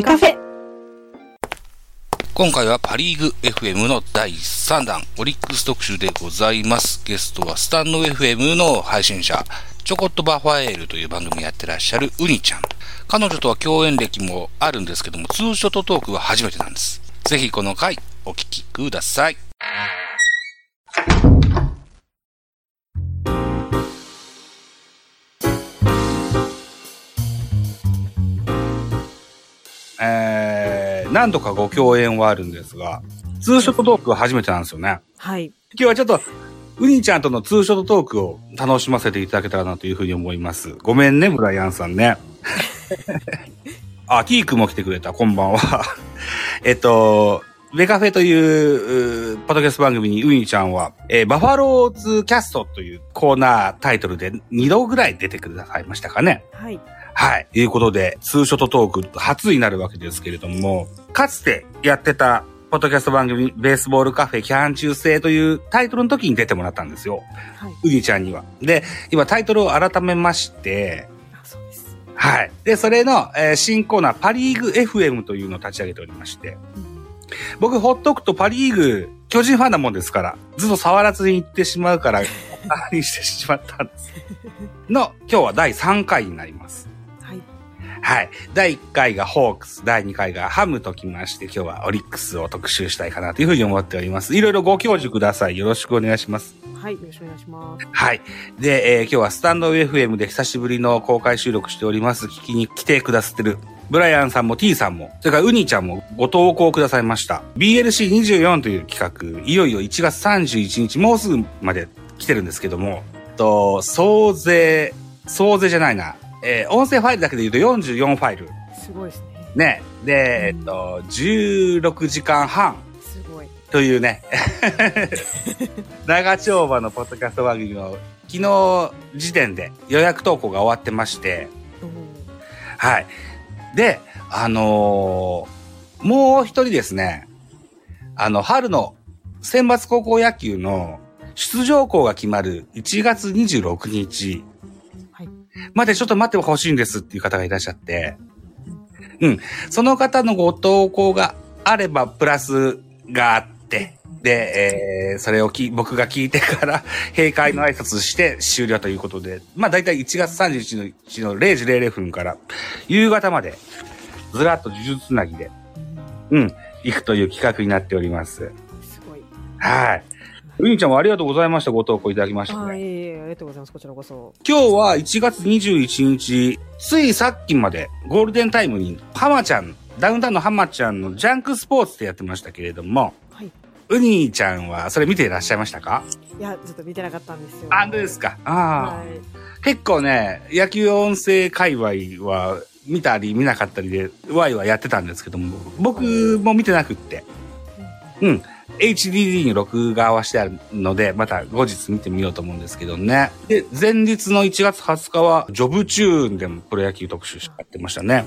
ベカフェ。今回はパリーグ FM の第3弾、オリックス特集でございます。ゲストはスタンド FM の配信者、ちょこっとバファエールという番組やってらっしゃるウニちゃん。彼女とは共演歴もあるんですけども、ツーショットトークは初めてなんです。ぜひこの回、お聞きください。えー、何度かご共演はあるんですが、ツーショットトークは初めてなんですよね。はい。今日はちょっと、ウニちゃんとのツーショットトークを楽しませていただけたらなというふうに思います。ごめんね、ブライアンさんね。あ、ティークも来てくれた、こんばんは。えっと、ベカフェという、うーポッドキャスト番組にウニちゃんは、えーバファローズキャストというコーナータイトルで2度ぐらい出てくださいましたかね。はい。はい。ということで、ツーショットトーク初になるわけですけれども、かつてやってた、ポッドキャスト番組、ベースボールカフェキャン中制というタイトルの時に出てもらったんですよ。はい。ウニちゃんには。で、今タイトルを改めまして、あ、そうです。はい。で、それの、えー新コーナー、パリーグ FM というのを立ち上げておりまして、僕、ほっとくとパリーグ、巨人ファンなもんですから、ずっと触らずに行ってしまうから、あにしてしまったんです。の、今日は第3回になります。はい。はい。第1回がホークス、第2回がハムときまして、今日はオリックスを特集したいかなというふうに思っております。いろいろご教授ください。よろしくお願いします。はい。よろしくお願いします。はい。で、えー今日はスタンド FM で久しぶりの公開収録しております。聞きに来てくださってる。ブライアンさんも T さんも、それからウニちゃんもご投稿くださいました。BLC24 という企画、いよいよ1月31日、もうすぐまで来てるんですけども、と、総勢、総勢じゃないな。えー音声ファイルだけで言うと44ファイル。すごいですね。ね。で、えっと、16時間半すごい。というね、長丁場のポッドキャスト番組を昨日時点で予約投稿が終わってまして、うんはい。で、あのーもう一人ですね、あの、春の選抜高校野球の出場校が決まる1月26日はい。までちょっと待ってほしいんですっていう方がいらっしゃって、うん。その方のご投稿があればプラスがあって、で、えー、それをき僕が聞いてから閉会の挨拶して終了ということで、まあ大体1月31日の0時00分から夕方までずらっと呪術つなぎで、うん、行くという企画になっております。すごい。はい。ウニちゃんもありがとうございました。ご投稿いただきました、ね。いえいえ、ありがとうございます。こちらこそ。今日は1月21日、ついさっきまでゴールデンタイムに浜ちゃん、ダウンタウンの浜ちゃんのジャンクスポーツってやってましたけれども、はい。ウニちゃんはそれ見ていらっしゃいましたか？いや、ちょっと見てなかったんですよ。あ、どうですかああ、はい。結構ね、野球音声界隈は見たり見なかったりで、ワイはやってたんですけども、僕も見てなくって、うん。HDD に録画はしてあるので、また後日見てみようと思うんですけどね。で、前日の1月20日は、ジョブチューンでもプロ野球特集しやってましたね。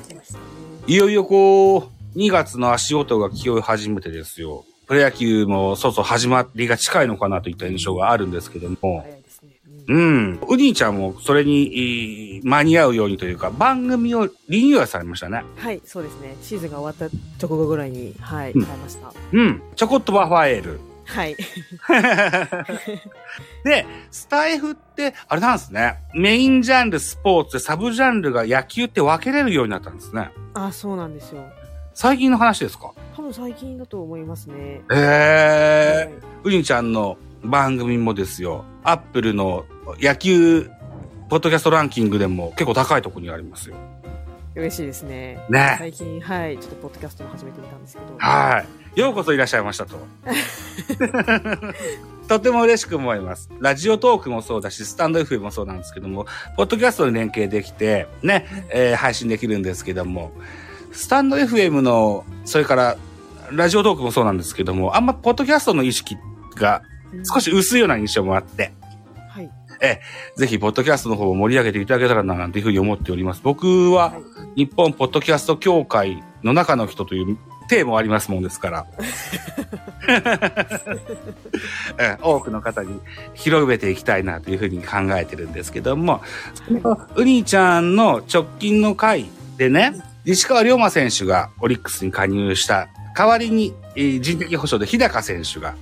いよいよこう、2月の足音が気負い始めてですよ。プロ野球もそうそう始まりが近いのかなといった印象があるんですけども。うんうん。ウニちゃんもそれにいー間に合うようにというか、番組をリニューアルされましたね。はい、そうですね。シーズンが終わった直後ぐらいに、はい、うん変えました。うん。ちょこっとバファエール。はい。で、スタイフって、あれなんですね。メインジャンルスポーツでサブジャンルが野球って分けれるようになったんですね。あ、そうなんですよ。最近の話ですか？多分最近だと思いますね。へえ。はいウニちゃんの番組もですよ。アップルの野球、ポッドキャストランキングでも結構高いところにありますよ。嬉しいですね。ね。最近、はい、ちょっとポッドキャストも始めてみたんですけど。はい。ようこそいらっしゃいましたと。とても嬉しく思います。ラジオトークもそうだし、スタンド FM もそうなんですけども、ポッドキャストに連携できて、ね、えー配信できるんですけども、スタンド FM の、それから、ラジオトークもそうなんですけども、あんまポッドキャストの意識がうん少し薄いような印象もあって、はい。ぜひ、ポッドキャストの方を盛り上げていただけたらな、なんていうふうに思っております。僕は、はい。日本ポッドキャスト協会の中の人というテーマもありますもんですから。え多くの方に広めていきたいなというふうに考えてるんですけども、ウニちゃんの直近の回でね、西川龍馬選手がオリックスに加入した代わりに、えー人的保障で日高選手が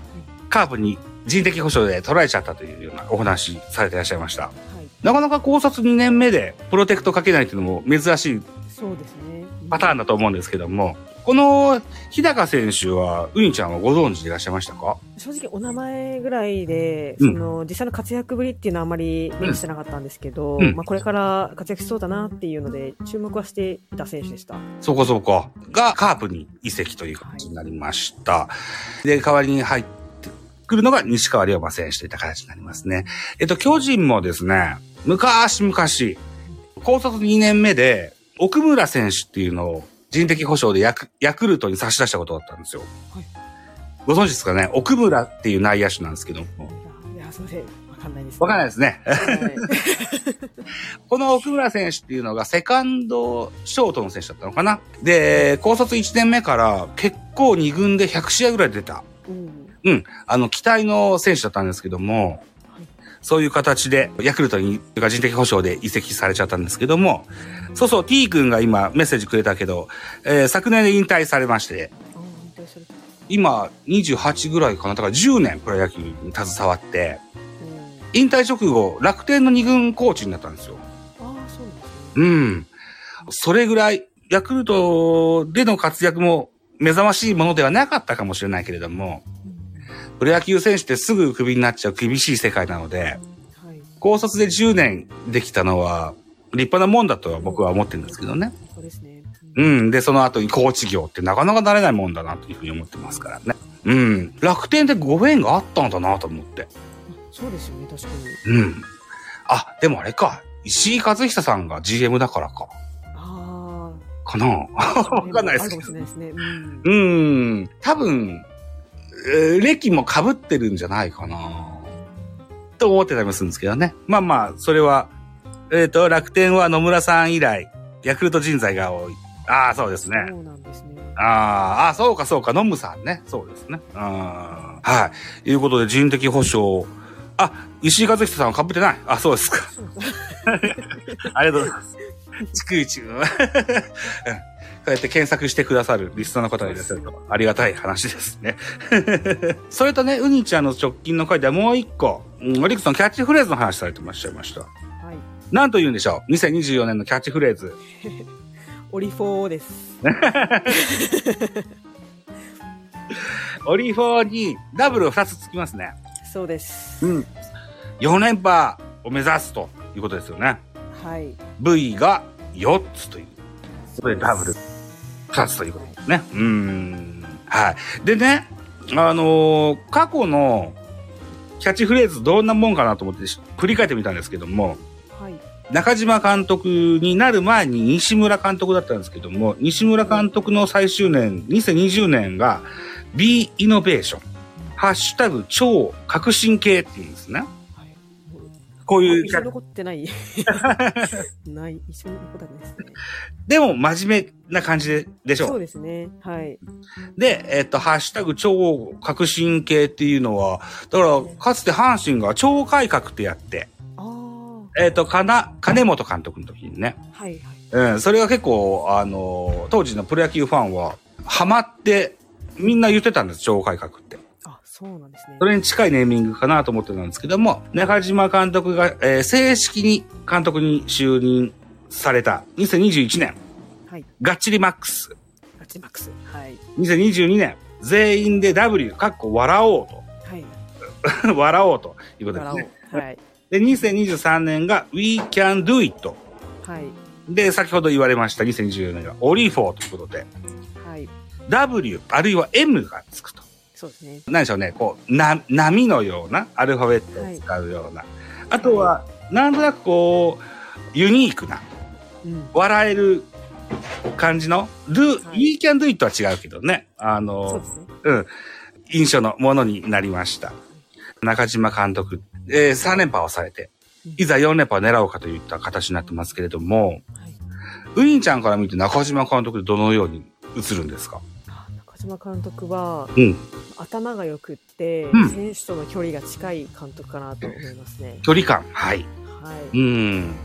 カープに人的保障で取られちゃったというようなお話されていらっしゃいました。はい。なかなか高卒2年目でプロテクトかけないっていうのも珍しいそうですね。パターンだと思うんですけども、この日高選手は、ウニちゃんはご存知でいらっしゃいましたか？正直お名前ぐらいで、うんその実際の活躍ぶりっていうのはあまり目にしてなかったんですけど、うんまあこれから活躍しそうだなっていうので注目はしていた選手でした。そこそこがカープに移籍という形になりました。で、代わりに入ってくるのが西川龍馬選手といった形になりますね。えっと、巨人もですね、昔々、高卒2年目で、奥村選手っていうのを人的保障でヤクヤクルトに差し出したことだったんですよ。はいご存知ですかね？奥村っていう内野手なんですけども。いや、すいません。わかんないです、わかんないですね。はい。この奥村選手っていうのがセカンドショートの選手だったのかな？で、高卒1年目から結構2軍で100試合ぐらい出た。うん。うん。あの、期待の選手だったんですけども、はいそういう形で、ヤクルトに、というか人的保障で移籍されちゃったんですけども、そうそう、T 君が今メッセージくれたけど、えー昨年で引退されまして。今28ぐらいかな、だから10年プロ野球に携わって、うん。引退直後、楽天の2軍コーチになったんですよ。ああ、そうですね。うん。それぐらい、ヤクルトでの活躍も目覚ましいものではなかったかもしれないけれども、プロ野球選手ってすぐクビになっちゃう厳しい世界なので、はい。高卒で10年できたのは立派なもんだとは僕は思ってるんですけどね。そうですね。うん。で、その後にコーチ業ってなかなかなれないもんだなというふうに思ってますからね。うん。楽天でご縁があったんだなと思って。そうですよね、確かに。うん。あ、でもあれか。石井和久さんが GM だからか。あかなあ。わかんないですけどかもしれないですね。うん。うん。多分、えー歴も被ってるんじゃないかな。と思ってたりもするんですけどね。まあまあ、それは、えっ、と、楽天は野村さん以来、ヤクルト人材が多い。ああ、そうですね。そうなんですね。あーあー、そうかそうか、ノムさんね。そうですね。うん。はい。いうことで人的保障。あ、石井和久さんは被ってない。あ、そうですか。ありがとうございます。逐一。うんこうやって検索してくださるリスナーの方がいらっしゃると、ありがたい話ですね。それとね、ウニちゃんの直近の回ではもう一個、うんオリックスのキャッチフレーズの話されてまっしゃいました。はい。なんと言うんでしょう ?2024 年のキャッチフレーズ。オリフォーです。オリフォーにダブル2つつきますね。そうです。うん。4連覇を目指すということですよね。はい。V が4つという。これダブル2つということですね。うーん。はい。でね、あのー過去のキャッチフレーズどんなもんかなと思ってし振り返ってみたんですけども、はい。中島監督になる前に西村監督だったんですけども、西村監督の最終年、2020年が B イノベーション。ハッシュタグ超革新系っていうんですね。はい。こういう一緒に残ってない。ない。一緒に残ってないですね。でも真面目な感じででしょそうですね。はい。で、えっと、ハッシュタグ超革新系っていうのは、だから、かつて阪神が超改革ってやって。えっと、かな、金本監督の時にね、はいはい。うん、それが結構、あの、当時のプロ野球ファンは、ハマって、みんな言ってたんです、超改革って。あ、そうなんですねそ。れに近いネーミングかなと思ってたんですけども、中島監督が、えー正式に監督に就任された2021年、はい。ガッチリマックス。ガチマックス。はい。2022年、全員で W、かっこ笑おうはい。と。笑おうということです笑ね。はい。で、2023年が We Can Do It。はい。で、先ほど言われました2024年がオリフォーということで、はい。W あるいは M がつくと。そうですね。何でしょうね、こう、な、波のようなアルファベットを使うような。あとは、なんとなくこう、ユニークな、うん。笑える感じの、do、はい We Can Do It は違うけどね。あので、すね。うん、印象のものになりました。中島監督、えー、3連覇をされて、いざ4連覇を狙おうかといった形になってますけれども、はい。ウィンちゃんから見て中島監督でどのように映るんですか？島監督は、うん。頭が良くって、うん選手との距離が近い監督かなと思いますね。距離感。はい。はうい。ん。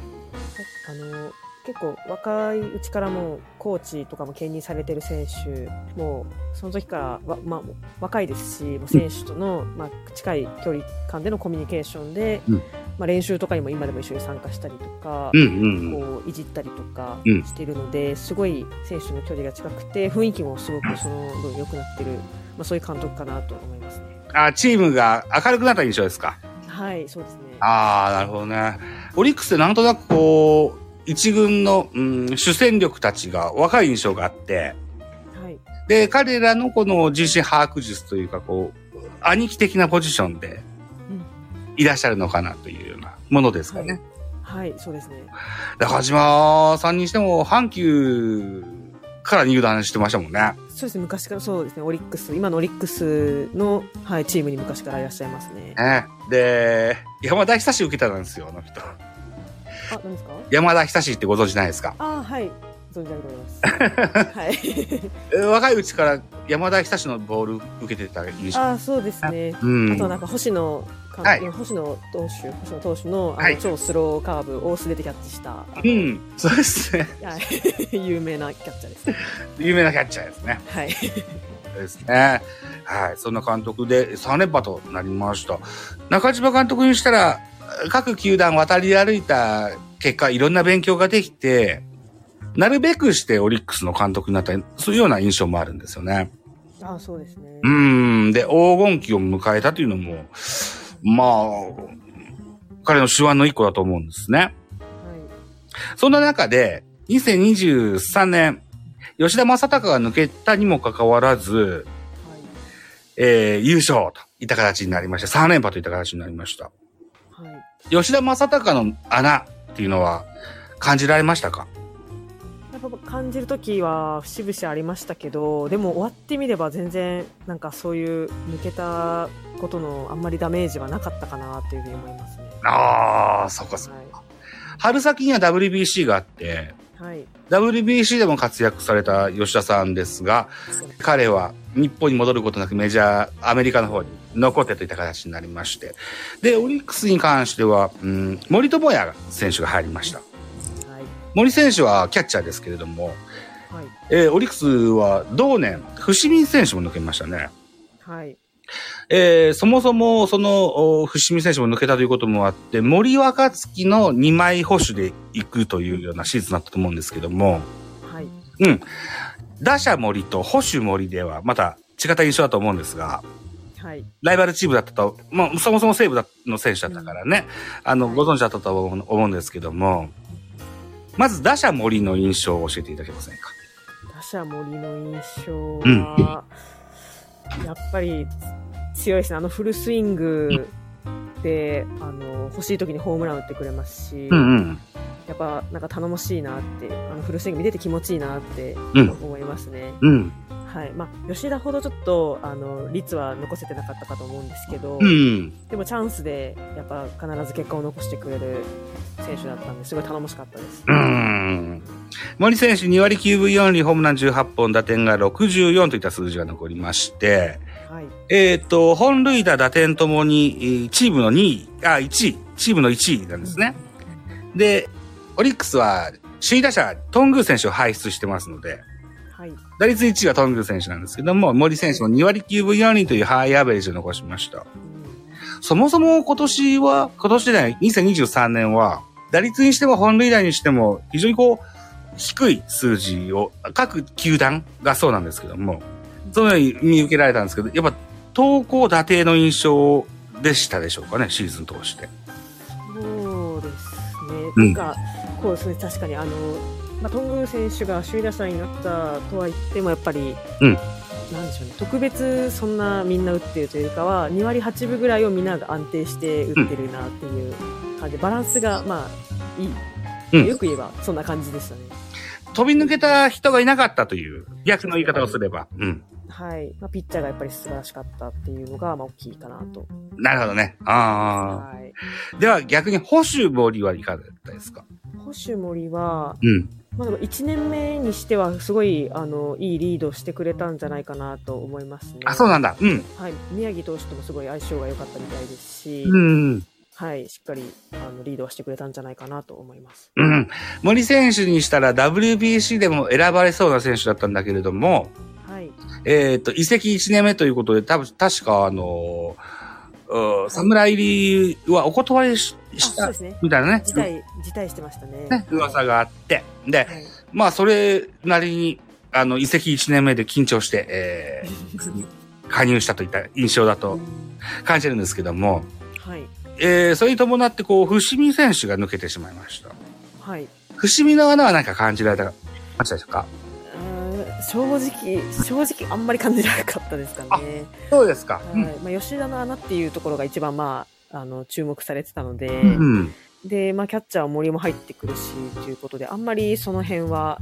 あの、結構若いうちからもうコーチとかも兼任されてる選手もうその時からわ、まあ、若いですし選手との、まあ、近い距離感でのコミュニケーションで、うんまあ、練習とかにも今でも一緒に参加したりとか、うんうんうん。こういじったりとかうんしているので、すごい選手の距離が近くて雰囲気もすごくその分良くなってる、まあ、そういう監督かなと思いますね。あ、チームが明るくなった印象ですか？はい、そうですね。ああ、なるほどね。オリックスってなんとなくこう、一軍の、うん、主戦力たちが若い印象があって、はい、で、彼らのこの自身把握術というか、こう、兄貴的なポジションでうんいらっしゃるのかなというようなものですかね。はい、そうですね。で、はじまさんにしても、阪急から入団してましたもんね。そうですね、昔からそうですね、オリックス、今のオリックスの、はい、チームに昔からいらっしゃいますね。ねで、山田久志受けたんですよ、あの人。あ、何ですか？山田久志ってご存知ないですか？あ、はい、存じ上げております。はい。え若いうちから山田久志のボール受けてた印象。あ、そうですね。うん。あとなんか星野監督、はい星野投手、星野投手のあの、はい超スローカーブを素手でキャッチした、うん。そうですね。はい 有名なキャッチャーです。有名なキャッチャーですね。はい。ですね。はい。そんな監督で3連覇となりました。中島監督にしたら、各球団渡り歩いた結果、いろんな勉強ができて、なるべくしてオリックスの監督になった、そういうような印象もあるんですよね。あ、そうですね。うーん。で、黄金期を迎えたというのも、まあ、彼の手腕の一個だと思うんですね。はい。そんな中で、2023年、吉田正尚が抜けたにもかかわらず、はい。えー、優勝といった形になりました。3連覇といった形になりました。はい。吉田正尚の穴っていうのは感じられましたか？やっぱ感じるときは節々ありましたけど、でも終わってみれば全然なんかそういう抜けたことのあんまりダメージはなかったかなというふうに思いますね。ああ、そっかそっか。春先には WBC があって、はい。はい。WBC でも活躍された吉田さんですが、彼は日本に戻ることなくメジャー、アメリカの方に残ってといった形になりまして。で、オリックスに関しては、うん、森友哉選手が入りました。はい。森選手はキャッチャーですけれども、はい。えーオリックスは同年、伏見選手も抜けましたね。はい。えーそもそも、その、お伏見選手も抜けたということもあって、森若月の2枚保守で行くというようなシーズンだったと思うんですけども、はい。うん。打者森と保守森ではまた違った印象だと思うんですが、はい。ライバルチームだったと、まあ、そもそも西武だの選手だったからね、あの、ご存知だったと思うんですけども、まず打者森の印象を教えていただけませんか？打者森の印象は、やっぱり強いですね。あのフルスイングで、あの、欲しい時にホームラン打ってくれますし、うんうん。やっぱなんか頼もしいなって、あのフルスイング見てて気持ちいいなってうん思いますね。うん。はい。まあ、吉田ほどちょっと、あの、率は残せてなかったかと思うんですけど、うん。でもチャンスで、やっぱ必ず結果を残してくれる選手だったんで、すごい頼もしかったです。うん。森選手2割9分4厘、ホームラン18本、打点が64といった数字が残りまして、はい。えっ、と、本塁打、打点ともに、えーチームの2位、あ、1位、チームの1位なんですね。で、オリックスは、首位打者、トングー選手を輩出してますので、はい。打率1位はトングー選手なんですけども、森選手も2割9分4厘というハイアベレージを残しました。うんそもそも今年は、今年でない、2023年は、打率にしても本塁打にしても、非常にこう、低い数字を、各球団がそうなんですけども、そのように見受けられたんですけど、やっぱ、投稿打定の印象でしたでしょうかね、シーズン通して。そうですね。うんなんか、こうですね、確かに、あの、まあ、トングー選手が首位打者になったとは言っても、やっぱり、うんなんでしょうね、特別そんなみんな打ってるというかは、2割8分ぐらいをみんなが安定して打ってるなっていう感じで、バランスが、まあ、いい。うんよく言えば、そんな感じでしたね。飛び抜けた人がいなかったという、逆の言い方をすれば。うん。はい。まあ、ピッチャーがやっぱり素晴らしかったっていうのが、まあ、大きいかなと。なるほどね。あはい。あ。では逆に、保守森はいかがだったですか？保守森は、うん。まあ、でも1年目にしてはすごいあのいいリードしてくれたんじゃないかなと思いますね。あ、そうなんだ。うん。はい、宮城投手ともすごい相性が良かったみたいですし、うん。はい、しっかりあのリードはしてくれたんじゃないかなと思います。うん。森選手にしたら WBC でも選ばれそうな選手だったんだけれども、はい、えっ、と、移籍1年目ということで、多分、確かあのー、うん侍入りはお断りしあしたそうですね。みたいなね。辞退、辞退してましたね。ね、噂があって。で、はい。まあ、それなりに、あの、移籍1年目で緊張して、えー、加入したといった印象だと感じるんですけども、はい、えー、それに伴って、こう、伏見選手が抜けてしまいました。はい。伏見の穴は何か感じられた、ましたでしょうか？あー正直、正直あんまり感じなかったですかね。そうですか。はい。まあ、吉田の穴っていうところが一番まあ、あの、注目されてたので、うん。で、まあ、キャッチャーは森も入ってくるし、ということで、あんまりその辺は、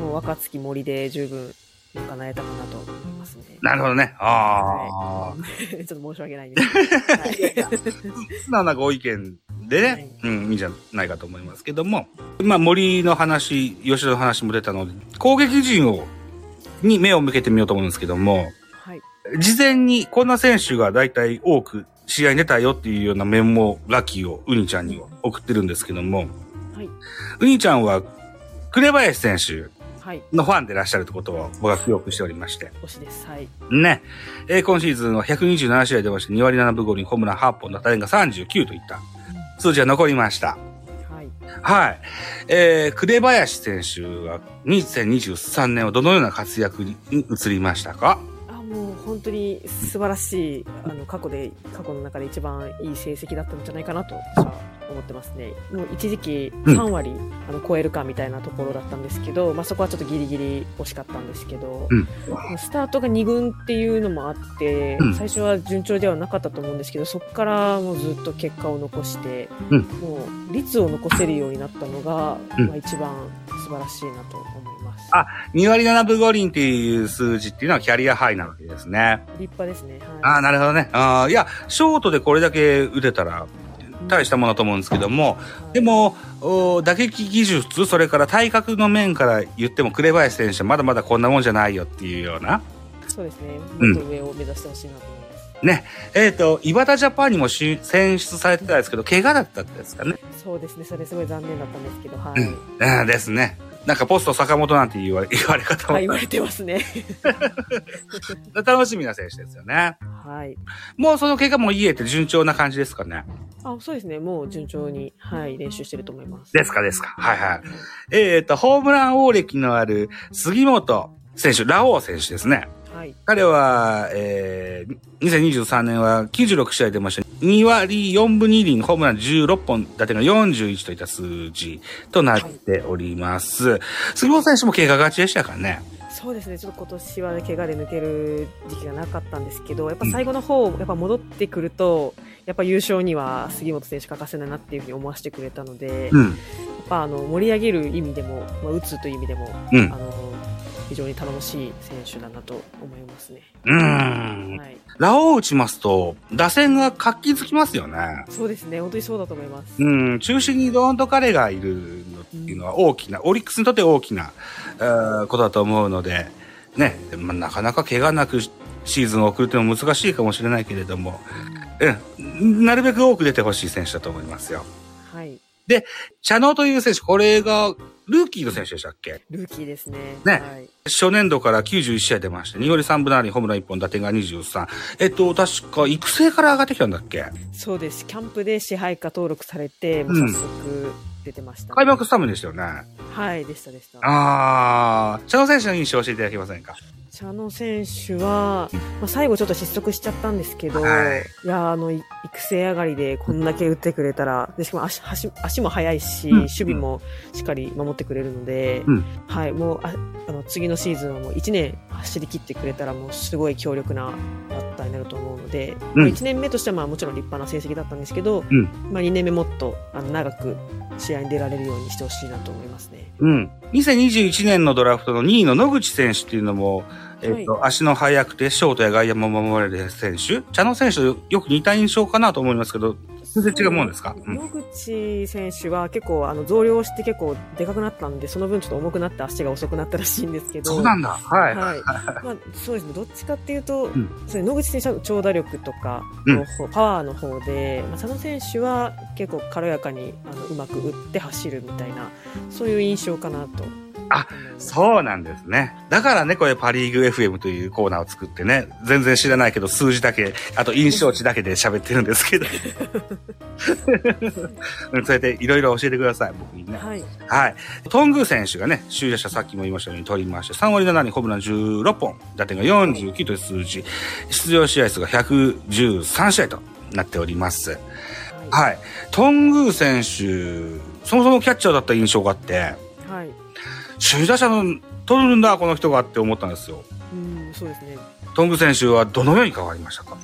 もう若月森で十分、賄えたかなと思いますね。なるほどね。ああ。ちょっと申し訳ないです。はい素直なご意見でね、はいうん、いいんじゃないかと思いますけども。まあ、森の話、吉田の話も出たので、攻撃陣を、に目を向けてみようと思うんですけども、はい。事前にこんな選手が大体多く試合に出たよっていうようなメモラッキーをウニちゃんに送ってるんですけども、はい。ウニちゃんは紅林選手はい。のファンでいらっしゃるってことを僕は記憶しておりまして。推しです。はい。ね。えー今シーズンは127試合出まして、2割7分5厘、ホームラン8本、打点が39といった数字が残りました。はい。はい。えー、紅林選手は2023年はどのような活躍に移りましたか？あ、もう本当に素晴らしい、あの、過去で、過去の中で一番いい成績だったんじゃないかなと、私は思ってますね。もう一時期うん。3割、あの、超えるかみたいなところだったんですけど、まあそこはちょっとギリギリ惜しかったんですけど、うん。スタートが2軍っていうのもあって、うん。最初は順調ではなかったと思うんですけど、そこからもうずっと結果を残して、うん。もう率を残せるようになったのが、うん。まあ一番素晴らしいなと思います。あ2割7分5厘っていう数字っていうのはキャリアハイなわけですね。立派ですね。ああ、はい。なるほどね。ああ、いや、ショートでこれだけ打てたら、大したものだと思うんですけども、でも、お打撃技術、それから体格の面から言っても、紅林選手はまだまだこんなもんじゃないよっていうような。そうですね。うんもっと上を目指してほしいなと。ね。えっ、と、岩田ジャパンにもし選出されてたんですけど、怪我だったんですかね。そうですね。それすごい残念だったんですけど、はい。うん。うんですね。なんかポスト坂本なんて言われ 言われ方も、はい、言われてますね。楽しみな選手ですよね。はい。もうその怪我も癒えて順調な感じですかね。あ、そうですね。もう順調に、はい、練習してると思います。ですかですか。はいはい。えっ、と、ホームラン王歴のある杉本選手、ラオウ選手ですね。はい。彼は、えー、2023年は96試合出ました。2割4分2厘、ホームラン16本、打点が41といった数字となっております。杉本選手も怪我がちでしたからね。そうですね。ちょっと今年は怪我で抜ける時期がなかったんですけど、やっぱ最後の方、やっぱ戻ってくると、やっぱ優勝には杉本選手欠かせないなっていうふうに思わせてくれたので、やっうん。ぱあの、盛り上げる意味でも、まあ、打つという意味でも、うんあ。の、非常に頼もしい選手だなと思いますね。うーん。はい。ラオウ打ちますと、打線が活気づきますよね。そうですね。本当にそうだと思います。うん、中心にドーンと彼がいるのっていうのは大きな、オリックスにとって大きな、えーことだと思うので、ね、まあ、なかなか怪我なくシーズンを送るっていうのも難しいかもしれないけれども、うん、なるべく多く出てほしい選手だと思いますよ。はい。茶野という選手、これがルーキーの選手でしたっけ？ルーキーですね。ねはい。初年度から91試合出まして、2割3分7厘、ホームラン1本、打点が23。えっと、確か育成から上がってきたんだっけ？そうです。キャンプで支配下登録されて、もう早速出てました、ね開幕スタメンでしたよね。はい、でしたでした。あー、茶野選手の印象を教えていただけませんか？茶野選手は、まあ、最後ちょっと失速しちゃったんですけど、はいい、や、あの、育成上がりでこんだけ打ってくれたら、でしかも足、足も速いし、うん守備もしっかり守ってくれるので、はい、もう、あの、次のシーズンはもう1年走り切ってくれたらもうすごい強力なバッターになると思うので、うん1年目としてはまあもちろん立派な成績だったんですけど、まあ2年目もっとあの長く試合に出られるようにしてほしいなと思いますね。うん。2021年のドラフトの2位の野口選手っていうのも、えっ、と、足の速くて、ショートや外野も守れる選手。茶野選手とよく似た印象かなと思いますけど、全然違うもんですか、うん、野口選手は結構、あの、増量して結構でかくなったんで、その分ちょっと重くなって足が遅くなったらしいんですけど。そうなんだ。はい。はい。まあ、そうですね。どっちかっていうと、んそれ野口選手は長打力とかの方、パワーの方で、まあ、佐野選手は結構軽やかにあのうまく打って走るみたいな、そういう印象かなと。あ、そうなんですね。だからね、これパリーグ FM というコーナーを作ってね、全然知らないけど数字だけ、あと印象値だけで喋ってるんですけど。うんそうやっていろいろ教えてください、僕にね。はい。はい。トングー選手がね、首位打者さっきも言いましたように取りまして、3割7厘、ホームラン16本、打点が49という数字、出場試合数が113試合となっております。はい。はい。トングー選手、そもそもキャッチャーだった印象があって、はい。首位打者の取るんだ、この人がって思ったんですよ。うん、そうですね。トング選手はどのように変わりましたか？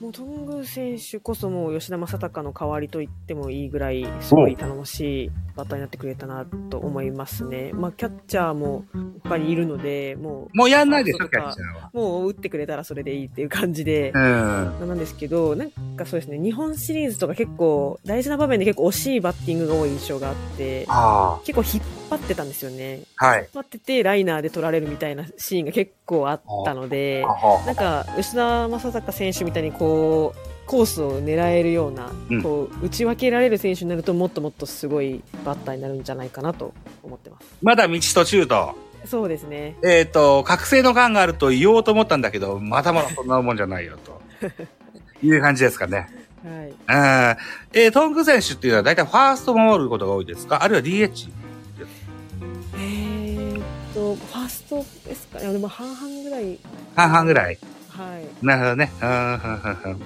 もうトング選手こそもう吉田正尚の代わりと言ってもいいぐらいすごい頼もしいバッターになってくれたなと思いますね。まあキャッチャーもやっぱりいるので、ももうやんないでしょ、キャッチャーは。う、もう打ってくれたらそれでいいっていう感じで、うん。なんですけど、なんかそうですね、日本シリーズとか結構大事な場面で結構惜しいバッティングが多い印象があって、あ結構引っ張ってたんですよね。あ。はい。引っ張っててライナーで取られるみたいなシーンが結構あったので、なんか、吉田正尚選手みたいにこう、コースを狙えるような、うんこう、打ち分けられる選手になるともっともっとすごいバッターになるんじゃないかなと思ってます。まだ道途中と。そうですね。えっ、と、覚醒の感があると言おうと思ったんだけど、まだまだそんなもんじゃないよ、と。いう感じですかね。はい。うん。えー、トング選手っていうのは大体ファースト守ることが多いですか？あるいは DH? えーっと、ファーストですか？ね。でも半々ぐらい。半々ぐらい。はい。なるほどね。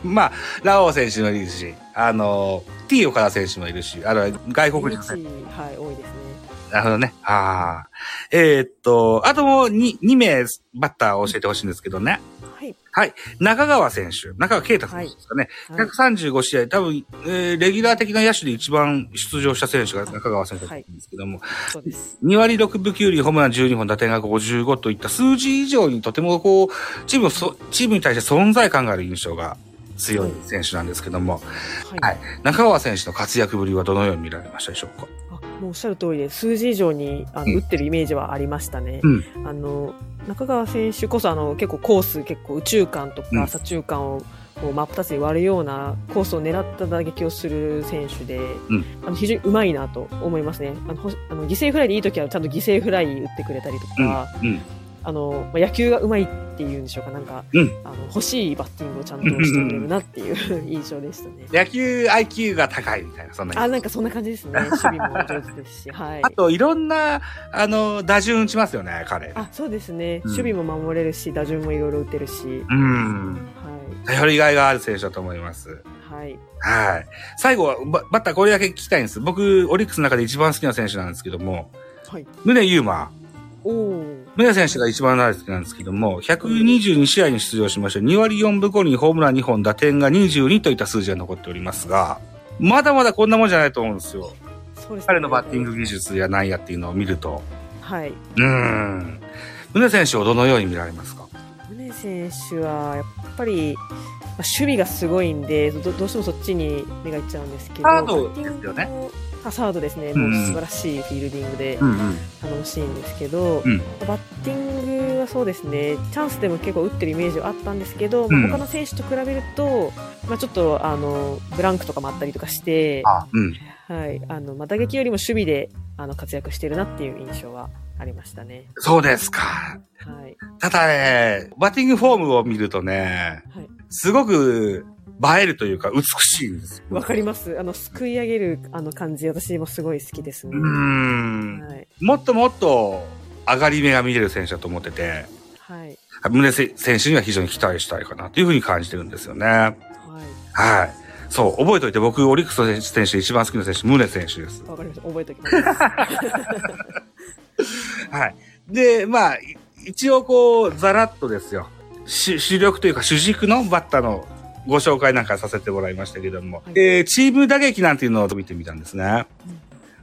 まあ、ラオウ選手もいるし、あの、T 岡田選手もいるし、あるいは外国人選手。はい、多いですね。なるほどね。ああ。えーっと、あともう 2, 2名バッターを教えてほしいんですけどね。はい。はい。中川選手。中川圭太選手ですかね。はい135試合、多分、えーレギュラー的な野手で一番出場した選手が中川選手だったんですけども、そうです。2割6分9厘、ホームラン12本、打点が55といった数字以上にとてもこう、チームをそ、チームに対して存在感がある印象が強い選手なんですけども、はい。はい。中川選手の活躍ぶりはどのように見られましたでしょうか？あもうおっしゃる通りで、数字以上にあの、うん打ってるイメージはありましたね。うん。あの、中川選手こそあの、結構コース、結構宇宙間とうんか左中間をこう真っ二つに割るようなコースを狙った打撃をする選手で、んあの非常に上手いなと思いますね。あの、ほあの犠牲フライでいい時はちゃんと犠牲フライ打ってくれたりとか、うん。あの、まあ、野球が上手いっていうんでしょうか、なんか、うんあの、欲しいバッティングをちゃんとしてくれるなっていう 印象でしたね。野球 IQ が高いみたいな、そんなあ、なんかそんな感じですね。守備も上手ですし、はいあ。と、いろんな、あの、打順打ちますよね、彼。あ、そうですね。うん守備も守れるし、打順もいろいろ打てるし、うん。は頼りがいがある選手だと思います。い。はい。はい。最後は、ババッターこれだけ聞きたいんです。僕、オリックスの中で一番好きな選手なんですけども、はい。宗優馬。おー。宗選手が一番大好きなんですけども、122試合に出場しまして、2割4分5厘、ホームラン2本、打点が22といった数字が残っておりますが、まだまだこんなもんじゃないと思うんですよ。そうですね。彼のバッティング技術やなんやっていうのを見ると。はい。うーん。宗選手をどのように見られますか？宗選手は、やっぱり、まあ守備がすごいんでど、どうしてもそっちに目がいっちゃうんですけど、サードですよねサードですね。うんもう素晴らしいフィールディングでうんうん。頼もしいんですけど、うんバッティングはそうですね、チャンスでも結構打ってるイメージはあったんですけど、まあうん他の選手と比べると、まあ、ちょっとあのブランクとかもあったりとかして、あ、うん。はい、あのまあ打撃よりも守備であの活躍してるなっていう印象はありましたね。そうですか。はい、ただね、バッティングフォームを見るとね、はいすごく映えるというか美しいんですよ。わかります。あの、すくい上げる、あの感じ、私もすごい好きですね。うーん。はい。もっともっと上がり目が見れる選手だと思ってて、はい。宗選手には非常に期待したいかなというふうに感じてるんですよね。はい。はい。そう、覚えておいて僕、オリックスの選手で一番好きな選手、宗選手です。わかりました。覚えておきます。はい。で、まあ、い一応こう、ざらっとですよ。主主力というか主軸のバッターのご紹介なんかさせてもらいましたけども、はい。えーチーム打撃なんていうのを見てみたんですね。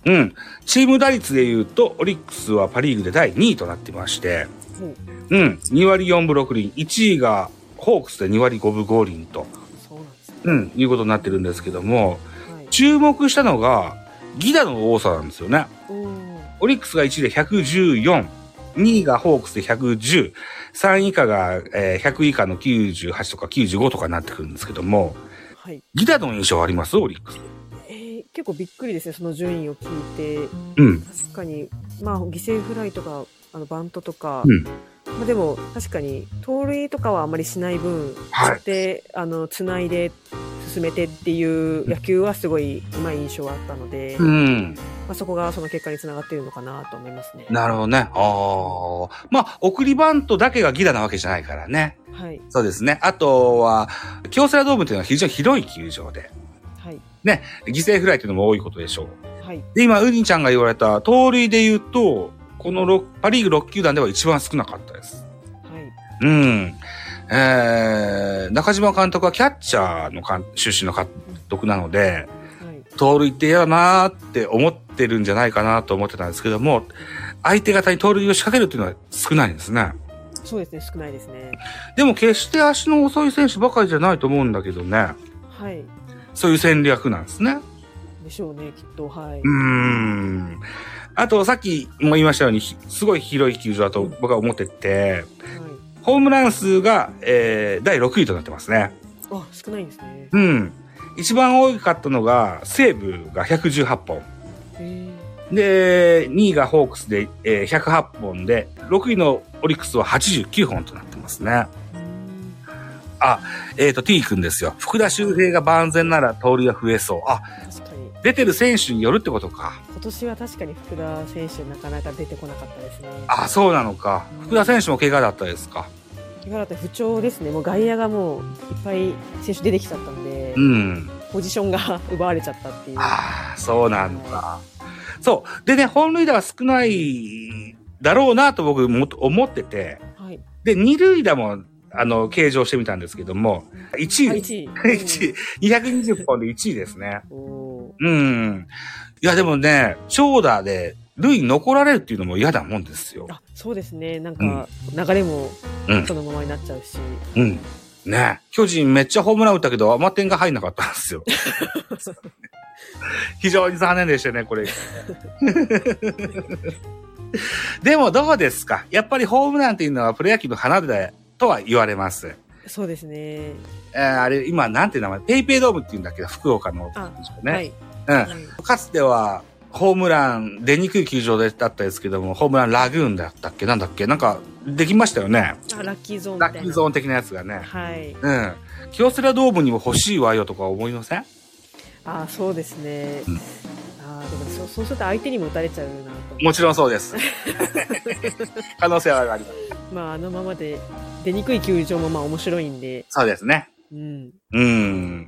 うん。チーム打率で言うと、オリックスはパリーグで第2位となってまして、もう、うん。2割4分6厘。1位がホークスで2割5分5厘と、そうなんいうことになってるんですけども、は注目したのが、ギダの多さなんですよね。オリックスが1位で114、2位がホークスで110、3位以下が、えー100以下の98とか95とかになってくるんですけども、はい。ギダの印象あります？オリックス。えー結構びっくりですね、その順位を聞いて。うん。確かに、まあ、犠牲フライとか、あの、バントとか、うん。まあ、でも、確かに、盗塁とかはあまりしない分、はいで、あの、つないで、進めてっていう野球はすごい、うまい印象があったので、うん。まあ、そこがその結果につながっているのかなと思いますね。なるほどね。ああ。まあ、送りバントだけがギダなわけじゃないからね。はい。そうですね。あとは、京セラドームっていうのは非常に広い球場で、はい。ね、犠牲フライっていうのも多いことでしょう。はい。で、今、ウニちゃんが言われた盗塁で言うと、この6パリーグ6球団では一番少なかったです。はい。うん。えー、中島監督はキャッチャーの監出身の監督なので、はい。盗塁って嫌だなーって思ってるんじゃないかなと思ってたんですけども、相手方に盗塁を仕掛けるっていうのは少ないんですね。そうですね、少ないですね。でも決して足の遅い選手ばかりじゃないと思うんだけどね。はい。そういう戦略なんですね。でしょうね、きっと。はい。うーん。あと、さっきも言いましたように、ひすごい広い球場だと僕は思ってて、はい。ホームラン数が、えー、第6位となってますね。あ、少ないんですね。うん。一番多かったのが、西武が118本。へで、2位がホークスで、えー108本で、6位のオリックスは89本となってますね。ーうーんえっ、と、T 君ですよ。福田周平が万全なら盗塁が増えそう。あ。出てる選手によるってことか。今年は確かに福田選手なかなか出てこなかったですね。あ、そうなのか。福田選手も怪我だったですか。怪我だって不調ですね。もう外野がもういっぱい選手出てきちゃったんで、うん。ポジションが奪われちゃったっていう。ああ、そうなんだ。そう。でね、本塁打は少ないだろうなと僕も思ってて、はい。で、二塁打も、あの、計上してみたんですけども、1あ、位、1位。1位、220本で1位ですね。うん。いや、でもね、長打で、塁に残られるっていうのも嫌だもんですよー。あ、そうですね。なんか、流れもうんそのままになっちゃうし。うん。ね巨人めっちゃホームラン打ったけど、甘点が入んなかったんですよ。非常に残念でしたね、これ。でもどうですか？やっぱりホームランっていうのはプロ野球の花でとは言われます。そうですね。えーあれ、今なんていう名前？ペイペイドームっていうんだけ？ど、福岡の。あ、ね。はい。うん。はいかつては、ホームラン出にくい球場でだったですけども、ホームランラグーンだったっけ？なんだっけ？なんか、できましたよね。あ、ラッキーゾーン。ラッキーゾーン的なやつがね。はい。うん。京セラドームにも欲しいわよとか思いません？あ、そうですね。うんあでもそうそうすると相手にも打たれちゃうなと。もちろんそうです。可能性はあります。まあ、あのままで出にくい球場もまあ面白いんで、そうですね。うん。うん。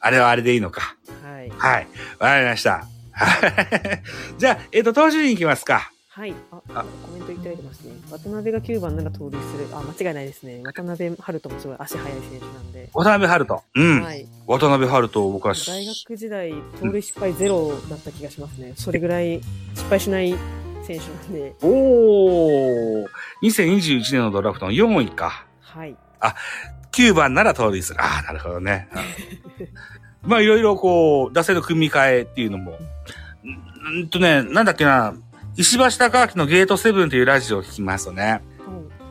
あれはあれでいいのか。はい。はい。わかりました。はいじゃあ、えっ、と、投手に行きますか。はい。あ、あコメントいただいてますね。渡辺が9番なら盗塁する。あ、間違いないですね。渡辺春人もすごい足速い選手なんで。渡辺春人。うん。はい。渡辺春人を僕はし大学時代、盗塁失敗ゼロだった気がしますね。それぐらい失敗しない選手なんで。おー。2021年のドラフトの4位か。はい。9番なら盗塁する。ああ、なるほどね。うんまあ、いろいろこう、打線の組み替えっていうのも。んんとね、なんだっけな。石橋貴明のゲートセブンというラジオを聞きますとね。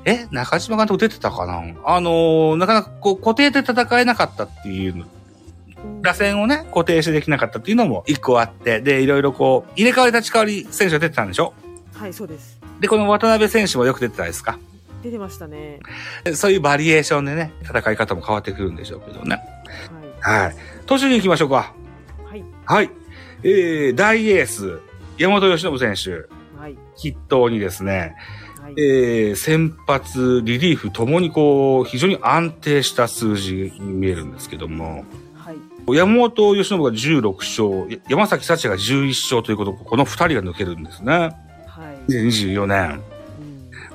え？中島監督出てたかな？あのーなかなかこう固定で戦えなかったっていう打線をね、固定してできなかったっていうのも一個あって、で、いろいろこう、入れ替わり立ち替わり選手が出てたんでしょ？はい、そうです。で、この渡辺選手もよく出てたですか？出てましたね。そういうバリエーションでね、戦い方も変わってくるんでしょうけどね。ははい。投手に行きましょうか。い。はい。はい。えー、大エース、山本由伸選手、はい。筆頭にですね、はい。えー、先発、リリーフともにこう、非常に安定した数字に見えるんですけども、はい。山本由伸が16勝、や山崎幸也が11勝ということ、この2人が抜けるんですね。はい。2024年。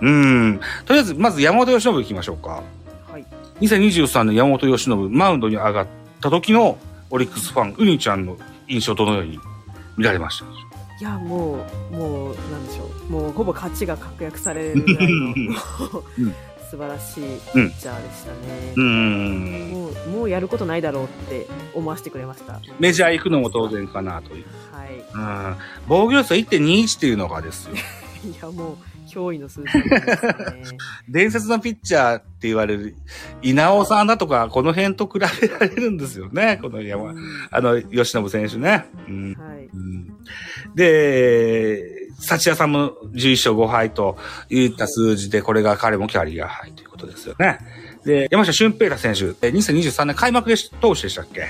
うん。うん。とりあえず、まず山本由伸行きましょうか。はい。2023年山本由伸、マウンドに上がった時のオリックスファン、ウニちゃんの印象どのように見られました？いや、もう、もう、なんでしょう。もう、ほぼ勝ちが確約されるぐらいの、もううん素晴らしいピッチャーでしたね。うーん。もう、もうやることないだろうって思わせてくれました。メジャー行くのも当然かなという。はい。うん。防御率は1.21っていうのがですよ。いや、もう、驚異の数字ですね。伝説のピッチャーって言われる、稲尾さんだとか、この辺と比べられるんですよね。この山、うんあの、吉信選手ね。うん。はい。うんで、幸屋さんも11勝5敗といった数字で、これが彼もキャリアハイということですよね。で、山下俊平太選手、え2023年開幕でし投手でしたっけ？あ、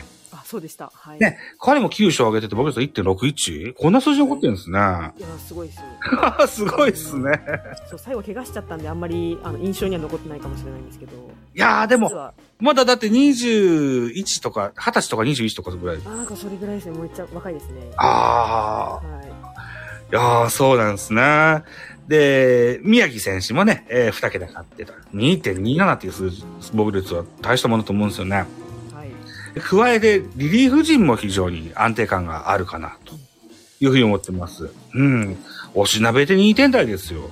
そうでした。はい。ね、彼も9勝上げてて、僕率 1.61? こんな数字残ってるんですね。いや、すごいですよ。すごいっすね。そう、最後怪我しちゃったんで、あんまり、あの、印象には残ってないかもしれないんですけど。いやーでもまだだって21とか、20歳とか21とかぐらい。あなんかそれぐらいですね。もうめっちゃ若いですね。ああ。はい。いやー、そうなんですね。で、宮城選手もね、えー、2桁勝ってた。2.27っていう数字、防御率は大したものと思うんですよね。はい。加えて、リリーフ陣も非常に安定感があるかな、というふうに思ってます。うん。押しなべて2点台ですよ。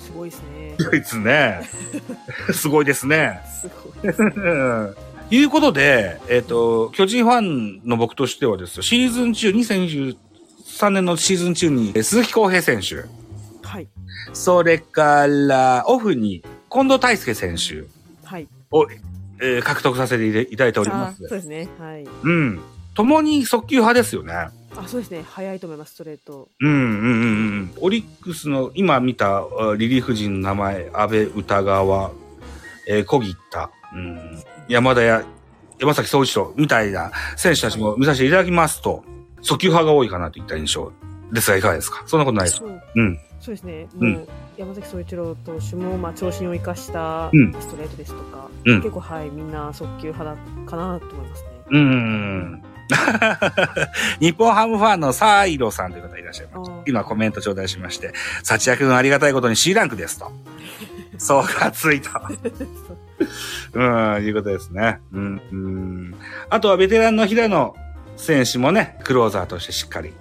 すごいですね。すごいですね。すごいですね。すごい。うんいうことで、えっ、と、巨人ファンの僕としてはですよ、シーズン中、2023年のシーズン中に、えー鈴木康平選手、はい。それから、オフに、近藤大輔選手はい。を、えー獲得させていただいておりまあす。そうですね。はい。うん。共に速球派ですよね。あ、そうですね。早いと思います、ストレート。うん、うん、うんうん。オリックスの今見たあリリーフ陣の名前、安倍歌川、えー小木田、うん、山田や山崎総一郎みたいな選手たちも見させていただきますと、速球派が多いかなといった印象ですが、いかがですか？そんなことないですか？うん。そうですね。うんもう、山崎総一郎投手も、まあ、長身を生かしたうんストレートですとか、うん結構、はい、みんな速球派だかなと思いますね。うーん。日本ハムファンのサイロさんという方いらっしゃいます。今コメント頂戴しまして、幸也くんありがたいことに C ランクですと。そうがついた。うん、いうことですね。うん、うん。あとはベテランの平野選手もね、クローザーとしてしっかり、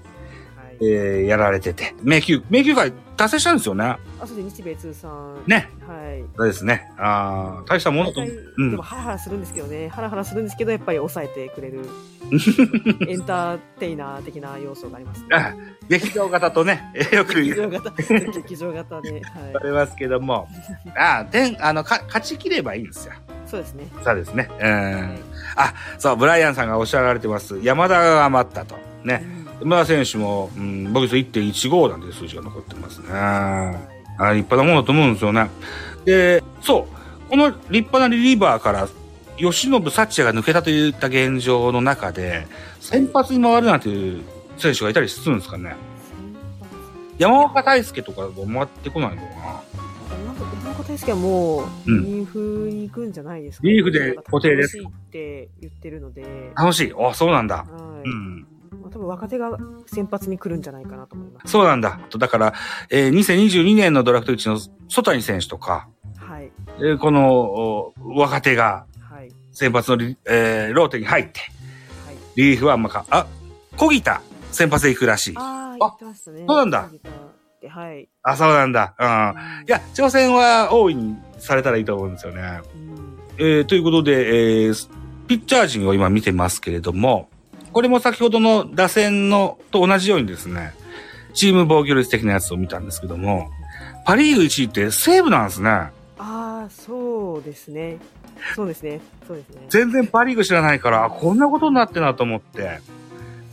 はい。えー、やられてて、迷宮、迷宮会達成したんですよね。あ、そうですね。日米通算。ね。はい。そうですね。ああ、大したものと。うんでもハラハラするんですけどね、ハラハラするんですけど、やっぱり抑えてくれる、エンターテイナー的な要素があります、ね。あ劇場型とね、えーよく劇言場型、劇場型 で、はい。われますけども、ああ、でん、あの、か、勝ち切ればいいんですよ。そうですね。そうですね。うん。はいそう、ブライアンさんがおっしゃられてます。山田が余ったと。ね。山田選手も、うん、僕1.15なんていう数字が残ってますね。あはい立派なものだと思うんですよね。で、そう。この立派なリリーバーから、吉信幸也が抜けたといった現状の中で、先発に回るなんていう選手がいたりするんですかね。山岡大輔とかも回ってこないのかな山岡大輔はもう、うんリーフに行くんじゃないですか、リーフで固定です楽しいって言ってるので、楽しい。あ、そうなんだ。はい。うん。まあ、多分若手が先発に来るんじゃないかなと思います。そうなんだ。だから、えー2022年のドラフト1の曽谷選手とか、はい。えーこのお若手がはい。先発のリ、えーローテに入って、はい。リリーフはあんまか、あ、小木田、先発で行くらしい。ああ、言ってましたね。そうなんだで。はい。あ、そうなんだ。うん。いや、挑戦は大いにされたらいいと思うんですよね。うん、えーということで、えーピッチャー陣を今見てますけれども、これも先ほどの打線のと同じようにですね、チーム防御率的なやつを見たんですけども、パリーグ1位って西武なんですね。ああ、そうですね。そうですね。そうですね。全然パリーグ知らないから、あこんなことになってんなと思って。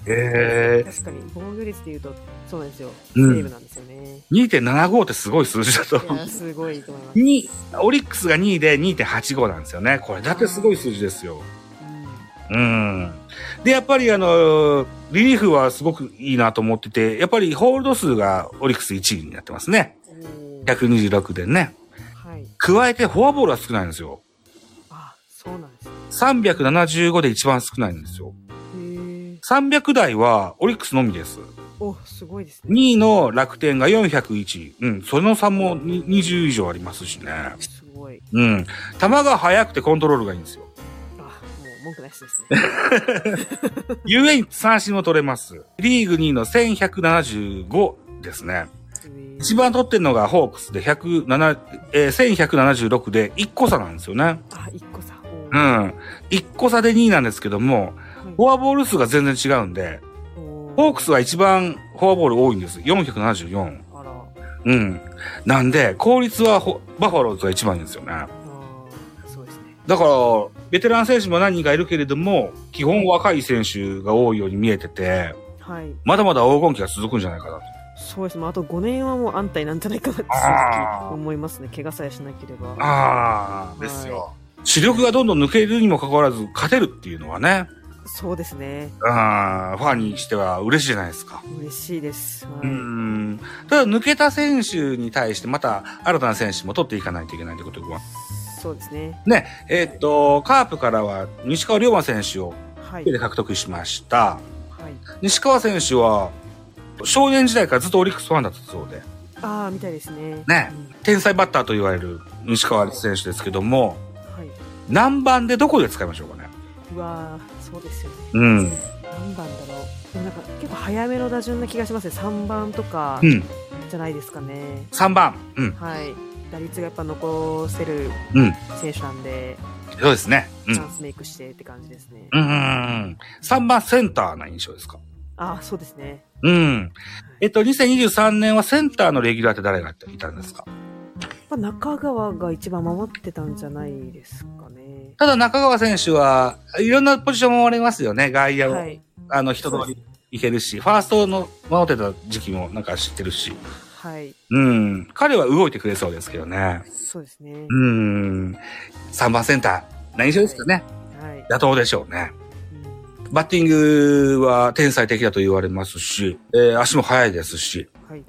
え確かに、防御率で言うと、そうなんですよ。セうんーブなんですよね。ー、2.75ってすごい数字だといや、すごいと思います。に、オリックスが2位で2.85なんですよね。これだってすごい数字ですよ。うん。で、やっぱりあの、リリーフはすごくいいなと思ってて、やっぱりホールド数がオリックス1位になってますね。うん。126でね。はい。加えてフォアボールは少ないんですよ。あ、そうなんですね。375で一番少ないんですよ。へえ。300台はオリックスのみです。お、すごいですね。2位の楽天が401。うん、その差もに20以上ありますしね。すごい。うん。球が速くてコントロールがいいんですよ。文句なしですね。ゆえに三振も取れます。リーグ2位の1175ですね。一番取ってるのがホークスで107、えー、1176で1個差なんですよね。あ、一個さ。おうん。1個差で2位なんですけども、フォアボール数が全然違うんで、ホホークスは一番フォアボール多いんです。474。あら、うん。なんで、効率はホバファローズが一番ですよね。そうですね。だから、ベテラン選手も何人かいるけれども、基本若い選手が多いように見えてて、はい。まだまだ黄金期が続くんじゃないかなと。そうですね。あと5年はもう安泰なんじゃないかなって思いますね。怪我さえしなければ。ああ、ですよ。視力がどんどん抜けるにもかかわらず、勝てるっていうのはね、そうですね。あーファンにしては嬉しいじゃないですか。嬉しいです。はい。うん。ただ抜けた選手に対してまた新たな選手も取っていかないといけないということは。そうですね。ね、えーっと、カープからは西川龍馬選手をはい。で獲得しました。はい。西川選手は少年時代からずっとオリックスファンだったそうで、ああ、みたいですね。ねうん天才バッターと言われる西川選手ですけども、はい。何番でどこで使いましょうかね。うわーそうですよね。うん。何番だろう。でもなんか結構早めの打順な気がしますね。3番とかうん。じゃないですかね。3番。うん。はい。打率がやっぱ残せるうん。選手なんで、そうですね。うんチャ。ンスメイクしてって感じですね。うんうんうん。3番センターな印象ですか？ああ、そうですね。うん。えっと、2023年はセンターのレギュラーって誰がいたんですか？まあ、中川が一番守ってたんじゃないですかね。ただ中川選手はいろんなポジションも守れますよね。外野も、はい。あの人通りいけるし、ファーストの守ってた時期もなんか知ってるし。はい。うん。彼は動いてくれそうですけどね。そうですね。うん。3番センター。何印象ですかね。はい。妥当でしょうね。うんバッティングは天才的だと言われますし、えー足も速いですし、はい。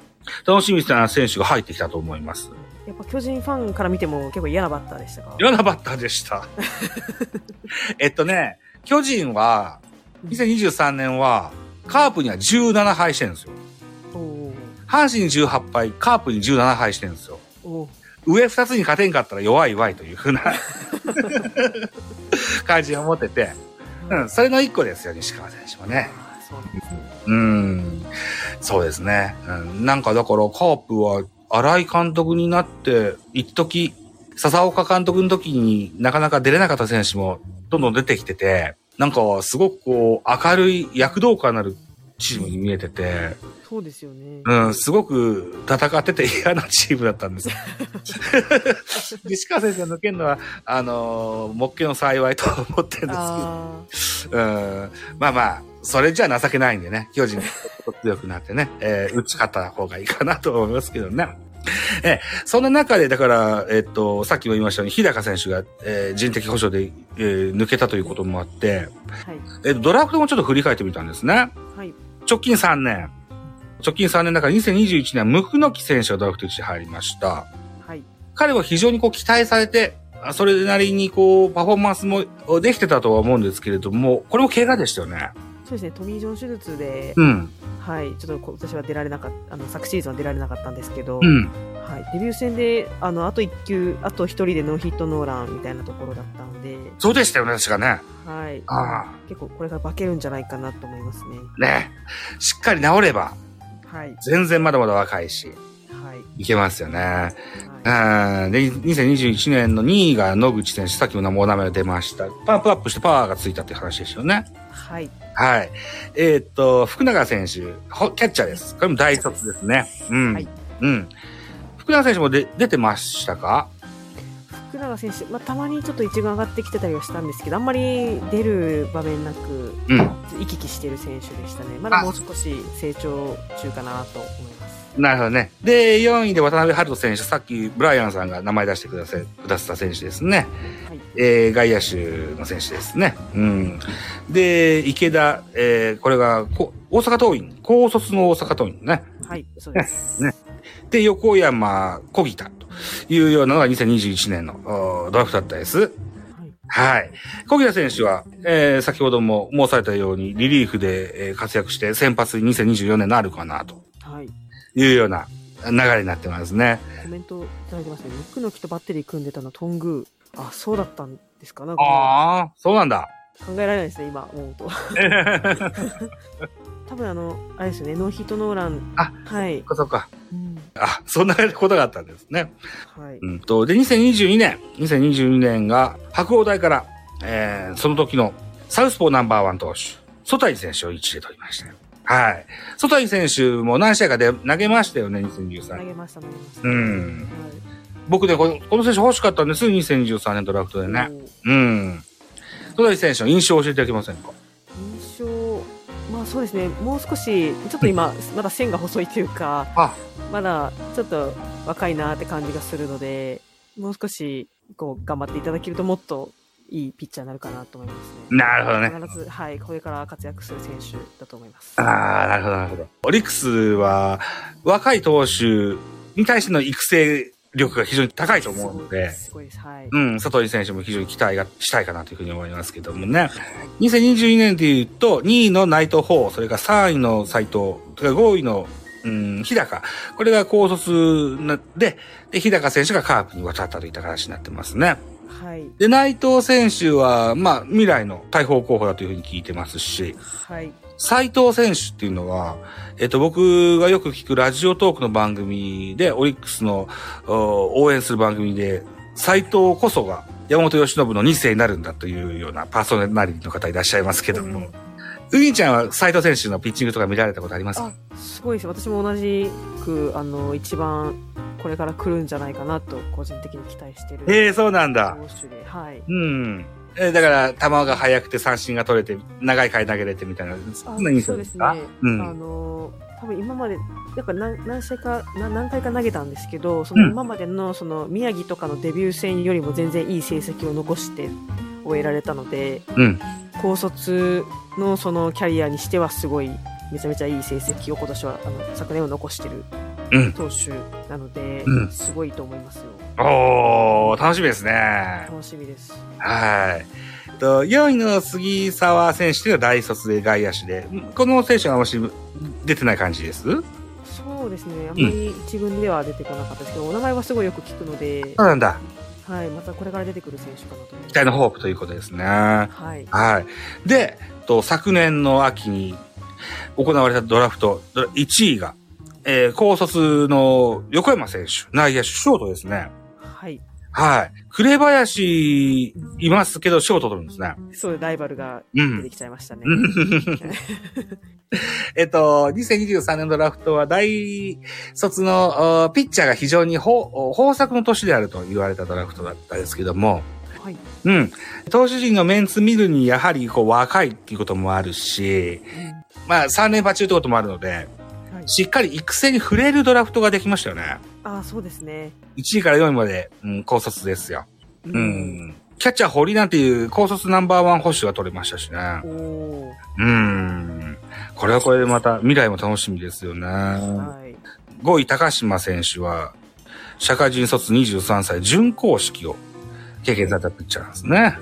楽しみな選手が入ってきたと思います。やっぱ巨人ファンから見ても結構嫌なバッターでしたか？嫌なバッターでした。えっとね、巨人は、2023年は、カープには17敗してるんですよ。阪神に18敗、カープに17敗してるんですよ。上2つに勝てんかったら弱いわいというふうな 感じを持ってて、うん、それの1個ですよ、西川選手はね。そうですね。うん、そうですね。うん、なんかだからカープは荒井監督になって、一時笹岡監督の時になかなか出れなかった選手もどんどん出てきてて、なんかすごくこう明るい躍動感のあるチームに見えてて、そうですよね。うん、すごく戦ってて嫌なチームだったんです。西川選手が抜けるのは、あのー、目標の幸いと思ってるんですけど、あうん、まあまあ、それじゃ情けないんでね、巨人が強くなってね、えー打ち勝った方がいいかなと思いますけどね。えーそんな中で、だから、えっと、さっきも言いましたように、日高選手が、えー人的保障で、えー抜けたということもあって、あ、はい。えードラフトもちょっと振り返ってみたんですね。はい。直近3年。直近3年だから2021年、ムクノキ選手がドラフト1入りました。はい。彼は非常にこう期待されて、あそれなりにこう、パフォーマンスもできてたとは思うんですけれども、これも怪我でしたよね。そうですね。トミー・ジョン手術で、うん。はい。ちょっと今年は出られなかった、あの、昨シーズンは出られなかったんですけど、うん。はい。デビュー戦で、あの、あと1球、あと1人でノーヒットノーランみたいなところだったんで、そうでしたよね、確かね。はい。あ結構これから化けるんじゃないかなと思いますね。あ。ね。しっかり治れば、はい。全然まだまだ若いし、はい。いけますよね。はうん。で、2021年の2位が野口選手、さっきも名前が出ました。パンプアップしてパワーがついたっていう話ですよね。い。はい。はい。えーっと、福永選手、ほキャッチャーです。これも大卒ですね。うん。はいうん。福永選手もで出てましたか？福永選手、まあ、たまにちょっと一軍上がってきてたりはしたんですけど、あんまり出る場面なく、うん。行き来してる選手でしたね。まだもう少し成長中かなと思います。なるほどね。で、4位で渡辺春人選手、さっきブライアンさんが名前出してください、くださった選手ですね。はい。えー、外野手の選手ですね。うん。で、池田、えー、これが、こ大阪桐蔭、高卒の大阪桐蔭ね。はい、そうです。ねで、横山小木田というようなのが2021年のおドラフトだったです。はい。はい。小木田選手は、えー、先ほども申されたように、リリーフで、えー活躍して、先発に2024年なるかな、とはい。いうような流れになってますね。コメントいただいてますね。ムクノキとバッテリー組んでたのはトングー。あ、そうだったんですかなああ、そうなんだ。考えられないですね、今思うと。多分あの、あれですよね、ノーヒットノーラン。あはい。そっか。あ、そんなことがあったんですね。はい。うんと、で、2022年、2022年が白鴎大からえー、その時のサウスポーナンバーワン投手、ソタイ選手を1で取りましたよ。はい。ソタイ選手も何試合かで投げましたよね、2013投げました、投げました。うん。はい僕ねこの、この選手欲しかったんです、2023年ドラフトでね。うん。ソタイ選手の印象を教えていただけませんか？そうですね、もう少し、ちょっと今、まだ線が細いというか、あ、まだちょっと若いなって感じがするので、もう少しこう頑張っていただけるともっといいピッチャーになるかなと思いますね。なるほどね。必ず、はい、これから活躍する選手だと思います。ああ、なるほど、なるほど。オリックスは、若い投手に対しての育成力が非常に高いと思うので、すごいです。はい。うん、佐藤選手も非常に期待がしたいかなというふうに思いますけどもね。2022年で言うと、2位の内藤宝、それから3位の斎藤、それから5位の、うん、日高。これが高卒なで、で、日高選手がカープに渡ったといった形になってますね。はい。で、内藤選手は、まあ、未来の大砲候補だというふうに聞いてますし、はい。斉藤選手っていうのは、えっと、僕がよく聞くラジオトークの番組で、オリックスのお応援する番組で、斉藤こそが山本由伸の2世になるんだというようなパーソナリティの方いらっしゃいますけども、うにちゃんは斉藤選手のピッチングとか見られたことあります？かあ、すごいです。私も同じく、あの、一番これから来るんじゃないかなと、個人的に期待してる。ええそうなんだ。はい。うん。えーだから、球が速くて三振が取れて、長い回投げれてみたいな、そんな印象ですか？そうですね。うんあの、多分今まで、なんか何何試合か、何何回か投げたんですけど、そのうん今までのその宮城とかのデビュー戦よりも全然いい成績を残して終えられたので、うん。高卒のそのキャリアにしてはすごい、めちゃめちゃいい成績を今年は、あの、昨年を残してるうん。投手なので、うんすごいと思いますよ。おー、楽しみですね。楽しみです。はい。と、4位の杉沢選手というのは大卒で外野手で、この選手はあまし出てない感じです？そうですね。あんまり一軍では出てこなかったですけど、お名前はすごいよく聞くのでそう、なんだ。はい、またこれから出てくる選手かなと。期待のホープということですね。ははい。い。で、と昨年の秋に行われたドラフト、ドラ1位が、えー高卒の横山選手、内野手、ショートですね。はい。はい。紅林いますけど、ショート取るんですね。そういうライバルがうん出て。きちゃいましたね。えっと、2023年ドラフトは大卒のおピッチャーが非常に豊豊作の年であると言われたドラフトだったんですけども、はい。うん。投手陣のメンツ見るにやはりこう若いっていうこともあるし、まあ3連覇中ってこともあるので、はい。しっかり育成に触れるドラフトができましたよね。ああ、そうですね。1位から4位まで、うん、高卒ですよ。うう。ん。キャッチャー堀なんていう高卒ナンバーワン保守が取れましたしね。おおうん。これはこれでまた未来も楽しみですよね。ー。はい。5位高島選手は、社会人卒23歳、準公式を経験されたピッチャーなんですね。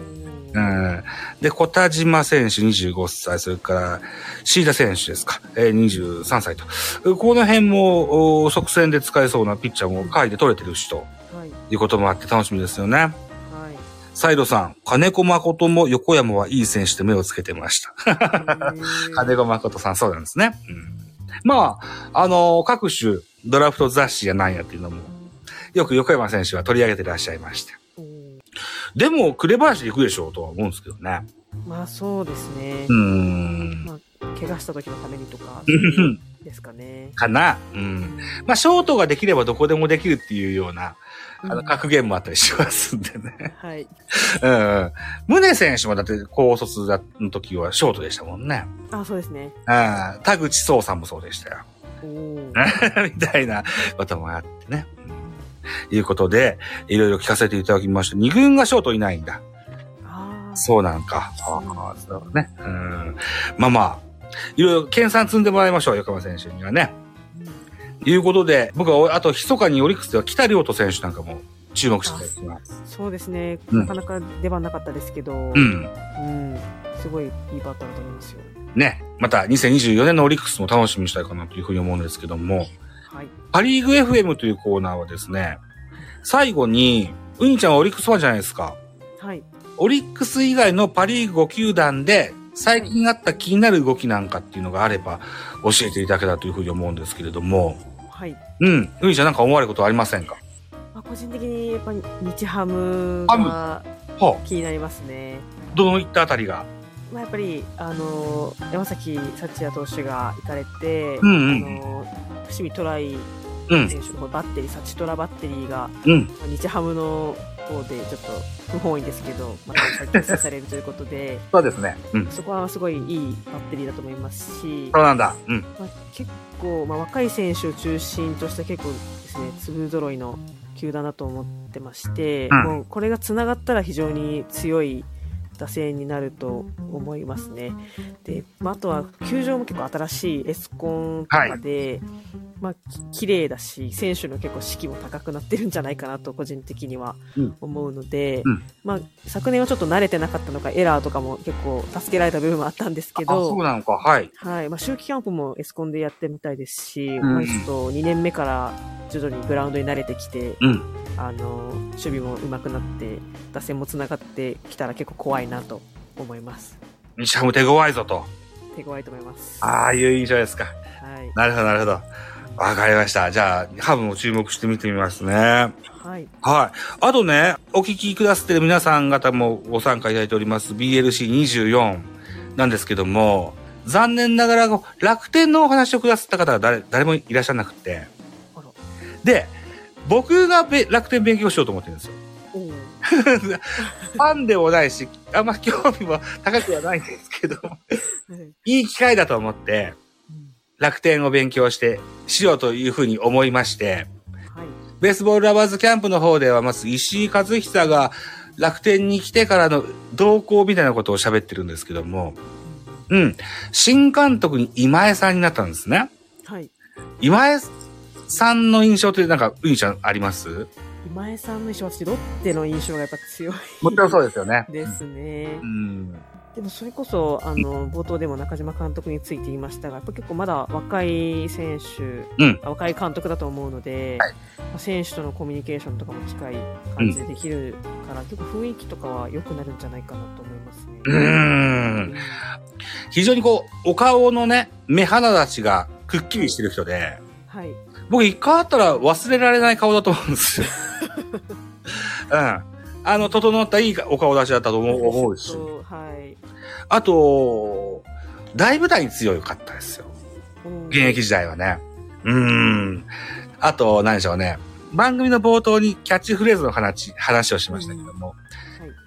うん。で、小田島選手25歳、それから、椎田選手ですか、えー、23歳と。この辺も、お即戦で使えそうなピッチャーも下位で取れてるしとはい。いうこともあって楽しみですよね。はい。サイドさん、金子誠も横山はいい選手で目をつけてました。金子誠さん、そうなんですね。うん。まあ、あの各種ドラフト雑誌やなんやっていうのも、よく横山選手は取り上げてらっしゃいまして。でも、紅林行くでしょうとは思うんですけどね。まあそうですねうー。ん。まあ、怪我した時のためにとか、うんですかね。かな。うん。まあ、ショートができればどこでもできるっていうような、あの、うん格言もあったりしますんでね。はい。う んうん。宗選手もだって高卒だの時はショートでしたもんね。あ、そうですね。うん。田口壮さんもそうでしたよ。みたいなこともあってね。うんいうことで、いろいろ聞かせていただきました。二軍がショートいないんだ。ああ。そうなんか。ああ、そうね。うん。まあまあ、いろいろ研鑽積んでもらいましょう、横浜選手にはね。いうことで、僕は、あと、密かにオリックスでは北亮斗選手なんかも注目してたりします。そうですね。うんなかなか出番なかったですけど、うん。うん。すごいいいバッターだと思いますよ。ね。また、2024年のオリックスも楽しみにしたいかなというふうに思うんですけども、はい。パリーグ FM というコーナーはですね、最後に、ウニちゃんはオリックスファンじゃないですか。はい。オリックス以外のパリーグ5球団で、最近あった気になる動きなんかっていうのがあれば、教えていただけたらというふうに思うんですけれども、はい。うん。ウニちゃんなんか思われることはありませんか？まあ、個人的にやっぱり日ハムがは気になりますね。あ、どのいったあたりが？まあ、やっぱり、あの山崎幸也投手が行かれて、うんうんあの伏見トライうん、選手の方バッテリー、サチトラバッテリーが、うん、まあ日ハムの方でちょっと不本意ですけど、また結成されるということで、そうですね。うん。そこはすごいいいバッテリーだと思いますし、そうなんだ。うん。まあ、結構、まあ、若い選手を中心とした結構ですね、粒揃いの球団だと思ってまして、うんもうこれがつながったら非常に強い打線になると思いますね。で、まあ、あとは球場も結構新しいエスコンとかで、まあ、き綺麗だし、選手の結構士気も高くなってるんじゃないかなと個人的にはうん思うので、うんまあ、昨年はちょっと慣れてなかったのか、エラーとかも結構助けられた部分もあったんですけあ、ど、そうなのか。はい。はい。まあ、秋季キャンプもエスコンでやってみたいですし、んまあ、ちょっと2年目から徐々にグラウンドに慣れてきて、うん。あの、守備も上手くなって、打線も繋がってきたら結構怖いなと思います。西ハム手強いぞと。手強いと思います。ああいう印象ですか。はい。なるほど、なるほど。わかりました。じゃあ、ハムも注目して見てみますね。はい。はい。あとね、お聞きくださってる皆さん方もご参加いただいております BLC24 なんですけども、残念ながら楽天のお話をくださった方が誰誰もいらっしゃらなくて。で、僕がべ楽天勉強しようと思ってるんですよ。ファンでもないし、あんま興味も高くはないんですけど、はいいい機会だと思って、うん楽天を勉強して、しようというふうに思いまして、はい。ベースボールラバーズキャンプの方では、まず石井和久が楽天に来てからの動向みたいなことを喋ってるんですけども、うん。新監督に今江さんになったんですね。はい。今江さんの印象ってなんか、うにちゃんあります？今江さんの印象は私、ロッテの印象がやっぱ強いもちろんそうですよね。ですねう。ん。でもそれこそ、あの、冒頭でも中島監督について言いましたが、やっぱ結構まだ若い選手、うん若い監督だと思うので、はいまあ選手とのコミュニケーションとかも近い感じでできるから、結構雰囲気とかは良くなるんじゃないかなと思いますね。うーん。非常にこう、お顔のね、目鼻立ちがくっきりしてる人で、はい。僕一回会ったら忘れられない顔だと思うんですよ。うん。あの、整ったいいお顔立ちだったと思う思うし。そうはい。あと、大舞台に強かったですよ。うん現役時代はね。うーん。あと、何でしょうね。番組の冒頭にキャッチフレーズの話、話をしましたけども、は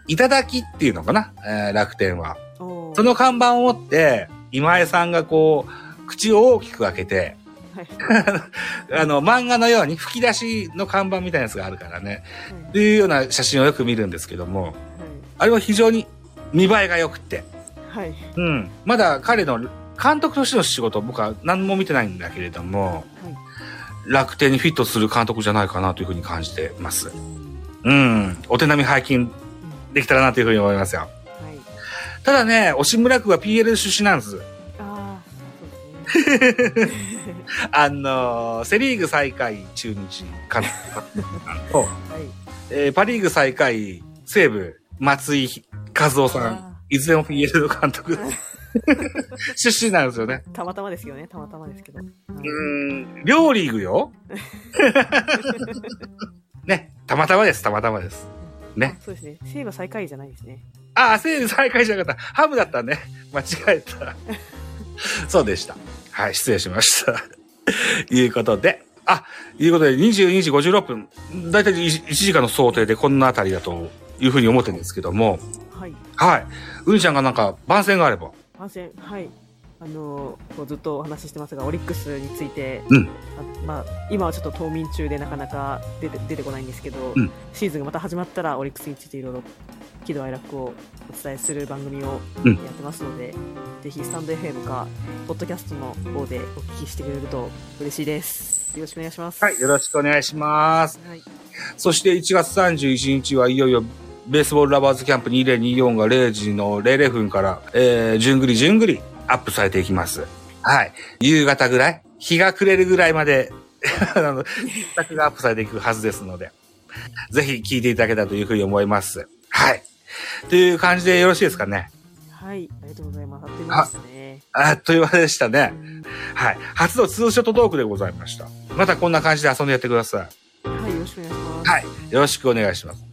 い。いただきっていうのかな、えー楽天は。その看板を持って、今江さんがこう、口を大きく開けて、はい。あの、漫画のように吹き出しの看板みたいなやつがあるからね。はいっていうような写真をよく見るんですけども、はい。あれは非常に見栄えが良くて、はい。うん。まだ彼の監督としての仕事、僕は何も見てないんだけれども、はい。楽天にフィットする監督じゃないかなというふうに感じてます。うんうん。お手並み拝見うんできたらなというふうに思いますよ。はい。ただね、押村区は PL 出身なんです。ああ、そうですね。あのーセリーグ最下位中日監督と、はい。えーパリーグ最下位西武松井和夫さん、あいずれも PL の監督 出身なんですよね。ーたまたまですけどね、たまたまですけど。はいうーん、両リーグよ。ね、たまたまです、たまたまです。ね。あそうですね。西武最下位じゃないですね。ああ、西武最下位じゃなかった。ハムだったね。間違えた。そうでした。はい、失礼しました。いうことで、あ、いうことで22時56分、だいたい 1, 時間の想定でこんなあたりだというふうに思ってるんですけども、はい。はい。うにちゃんがなんか番宣があれば。反戦、はい。あのこうずっとお話ししてますが、オリックスについて、うんあまあ、今はちょっと冬眠中でなかなか出て出てこないんですけど、うんシーズンがまた始まったら、オリックスについていろいろ喜怒哀楽をお伝えする番組をうんやってますので、ぜひスタンド FM か、ポッドキャストの方でお聞きしてくれると嬉しいです。よろしくお願いします。はい、よろしくお願いします。はい。そして1月31日はいよいよベースボールラバーズキャンプ2024が0時の00分から、えー、じゅんぐりじゅんぐりアップされていきます。はい。夕方ぐらい？日が暮れるぐらいまで、あの、企画がアップされていくはずですので、ぜひ聞いていただけたらというふうに思います。はい。という感じでよろしいですかね？はい。ありがとうございます。あっという間ですね。あっという間でしたねう。んはい。初のツーショットトークでございました。またこんな感じで遊んでやってください。はい。よろしくお願いします。はい。よろしくお願いします。